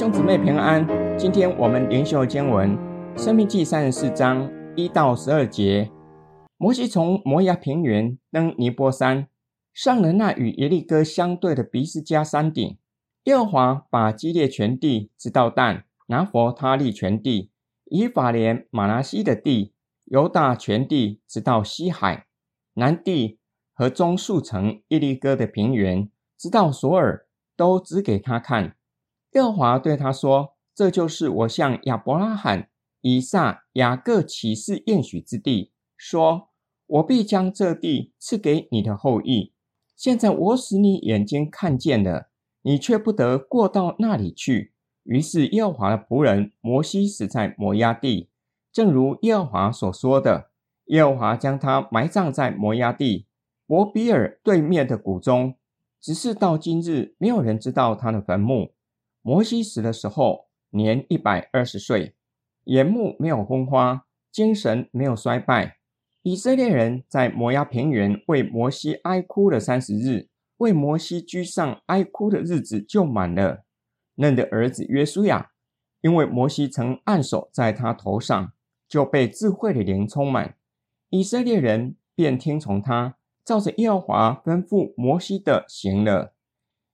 兄姊妹平安，今天我们灵修经文《生命记》三十四章一到十二节。摩西从摩押平原登尼波山，上了那与耶利哥相对的比斯迦山顶。耶和华把基列全地直到但、拿弗他利全地、以法莲、玛拉西的地、犹大全地，直到西海南地和中数城耶利哥的平原，直到索尔，都指给他看。耶和华对他说：“这就是我向亚伯拉罕、以撒、雅各起誓应许之地，说我必将这地赐给你的后裔。现在我使你眼睛看见了，你却不得过到那里去。”于是耶和华的仆人摩西死在摩押地，正如耶和华所说的。耶和华将他埋葬在摩押地伯比尔对面的谷中，只是到今日没有人知道他的坟墓。摩西死的时候，年一百二十岁，眼目没有昏花，精神没有衰败。以色列人在摩押平原为摩西哀哭了三十日，为摩西居上哀哭的日子就满了。嫩的儿子约书亚，因为摩西曾按手在他头上，就被智慧的灵充满。以色列人便听从他，照着耶和华吩咐摩西的行了。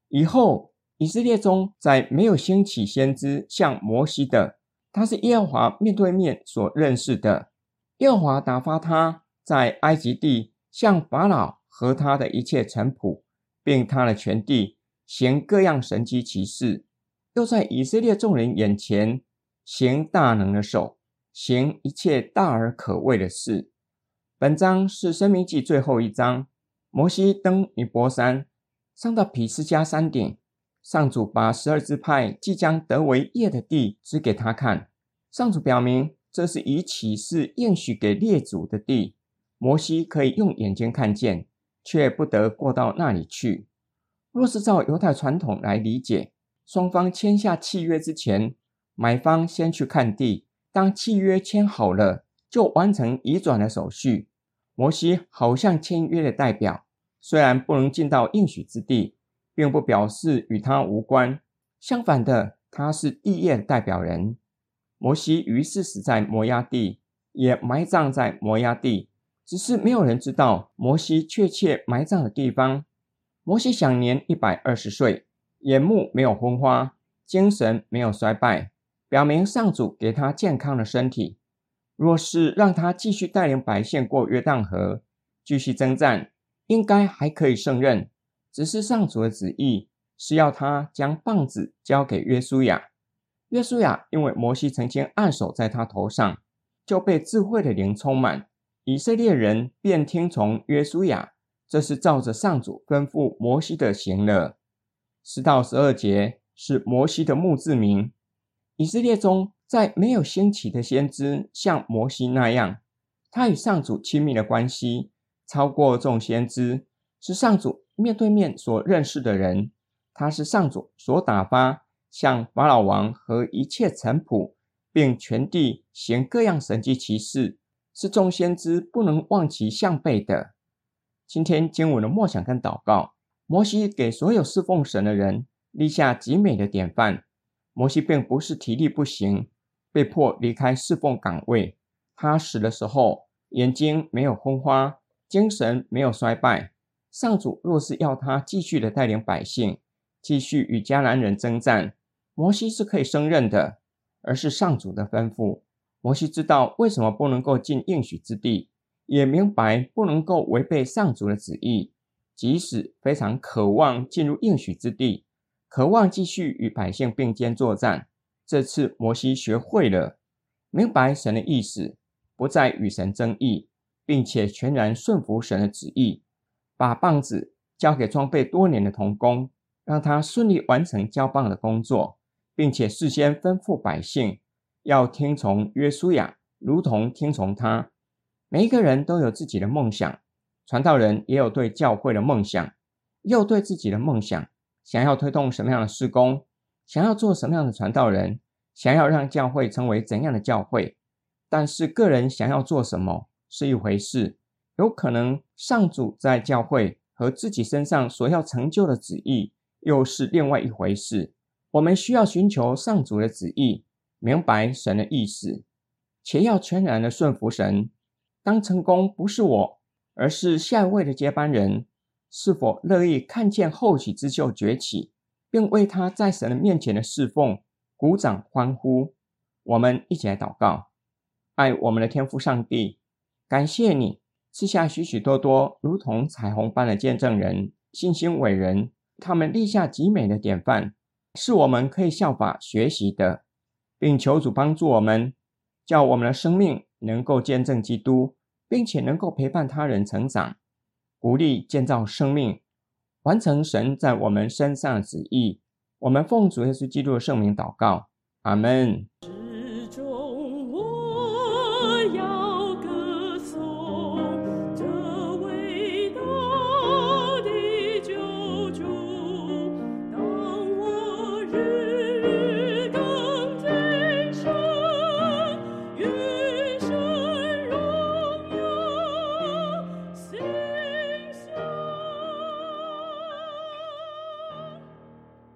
以后。以色列中在没有兴起先知像摩西的，他是耶和华面对面所认识的。耶和华打发他在埃及地向法老和他的一切臣仆，并他的全地行各样神迹奇事，又在以色列众人眼前行大能的手，行一切大而可畏的事。本章是申命记最后一章。摩西登尼泊山，上到毕斯迦山顶。上主把十二支派即将得为业的地指给他看。上主表明，这是以启示应许给列祖的地。摩西可以用眼睛看见，却不得过到那里去。若是照犹太传统来理解，双方签下契约之前，买方先去看地，当契约签好了，就完成移转的手续。摩西好像签约的代表，虽然不能进到应许之地。并不表示与他无关，相反的，他是地业的代表人。摩西于是死在摩押地，也埋葬在摩押地，只是没有人知道摩西确切埋葬的地方。摩西享年一百二十岁，眼目没有昏花，精神没有衰败，表明上主给他健康的身体。若是让他继续带领百姓过约旦河，继续征战，应该还可以胜任。只是上主的旨意是要他将棒子交给约书亚。约书亚因为摩西曾经按手在他头上，就被智慧的灵充满。以色列人便听从约书亚，这是照着上主吩咐摩西的行了。十到十二节是摩西的墓志铭。以色列中再没有兴起的先知像摩西那样，他与上主亲密的关系超过众先知，是上主。面对面所认识的人，他是上主所打发向法老王和一切臣仆，并全地行各样神迹奇事，是众先知不能望其项背的。今天经文的默想跟祷告，摩西给所有侍奉神的人立下极美的典范。摩西并不是体力不行，被迫离开侍奉岗位。他死的时候，眼睛没有昏花，精神没有衰败。上主若是要他继续的带领百姓，继续与迦南人征战，摩西是可以胜任的，而是上主的吩咐。摩西知道为什么不能够进应许之地，也明白不能够违背上主的旨意。即使非常渴望进入应许之地，渴望继续与百姓并肩作战，这次摩西学会了明白神的意思，不再与神争议，并且全然顺服神的旨意。把棒子交给装备多年的童工，让他顺利完成交棒的工作，并且事先吩咐百姓要听从约书亚，如同听从他。每一个人都有自己的梦想，传道人也有对教会的梦想，也有对自己的梦想，想要推动什么样的事工，想要做什么样的传道人，想要让教会成为怎样的教会。但是个人想要做什么是一回事。有可能上主在教会和自己身上所要成就的旨意，又是另外一回事。我们需要寻求上主的旨意，明白神的意思，且要全然的顺服神。当成功不是我，而是下一位的接班人，是否乐意看见后起之秀崛起，并为他在神的面前的侍奉鼓掌欢呼？我们一起来祷告，爱我们的天父上帝，感谢你赐下许许多多如同彩虹般的见证人、信心伟人，他们立下极美的典范。是我们可以效法学习的，并求主帮助我们，叫我们的生命能够见证基督，并且能够陪伴他人成长，鼓励建造生命，完成神在我们身上的旨意。我们奉主耶稣基督的圣名祷告，阿门。